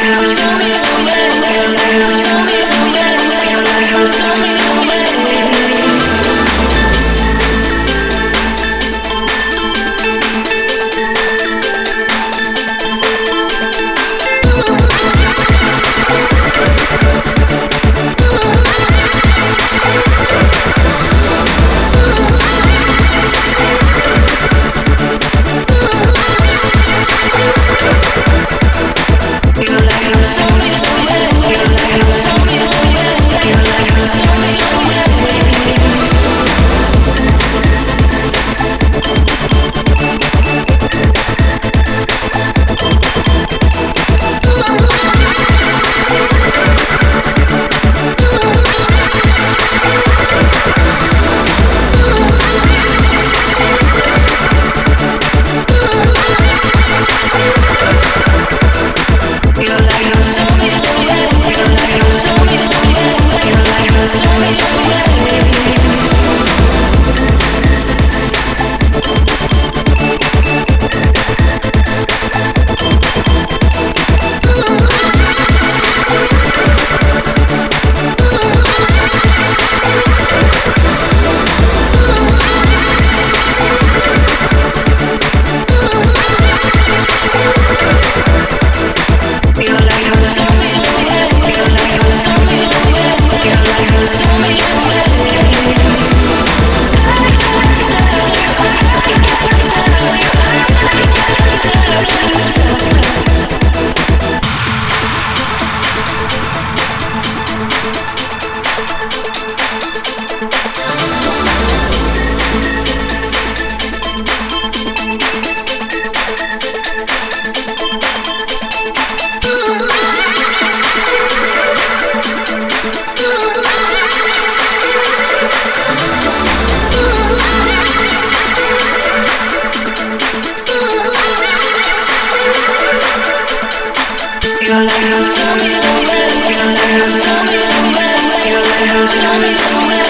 Tell me, tell me, tell me, tell me, me, me, Tell me, tell me, tell me, tell me, tell me, tell me,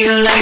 you. like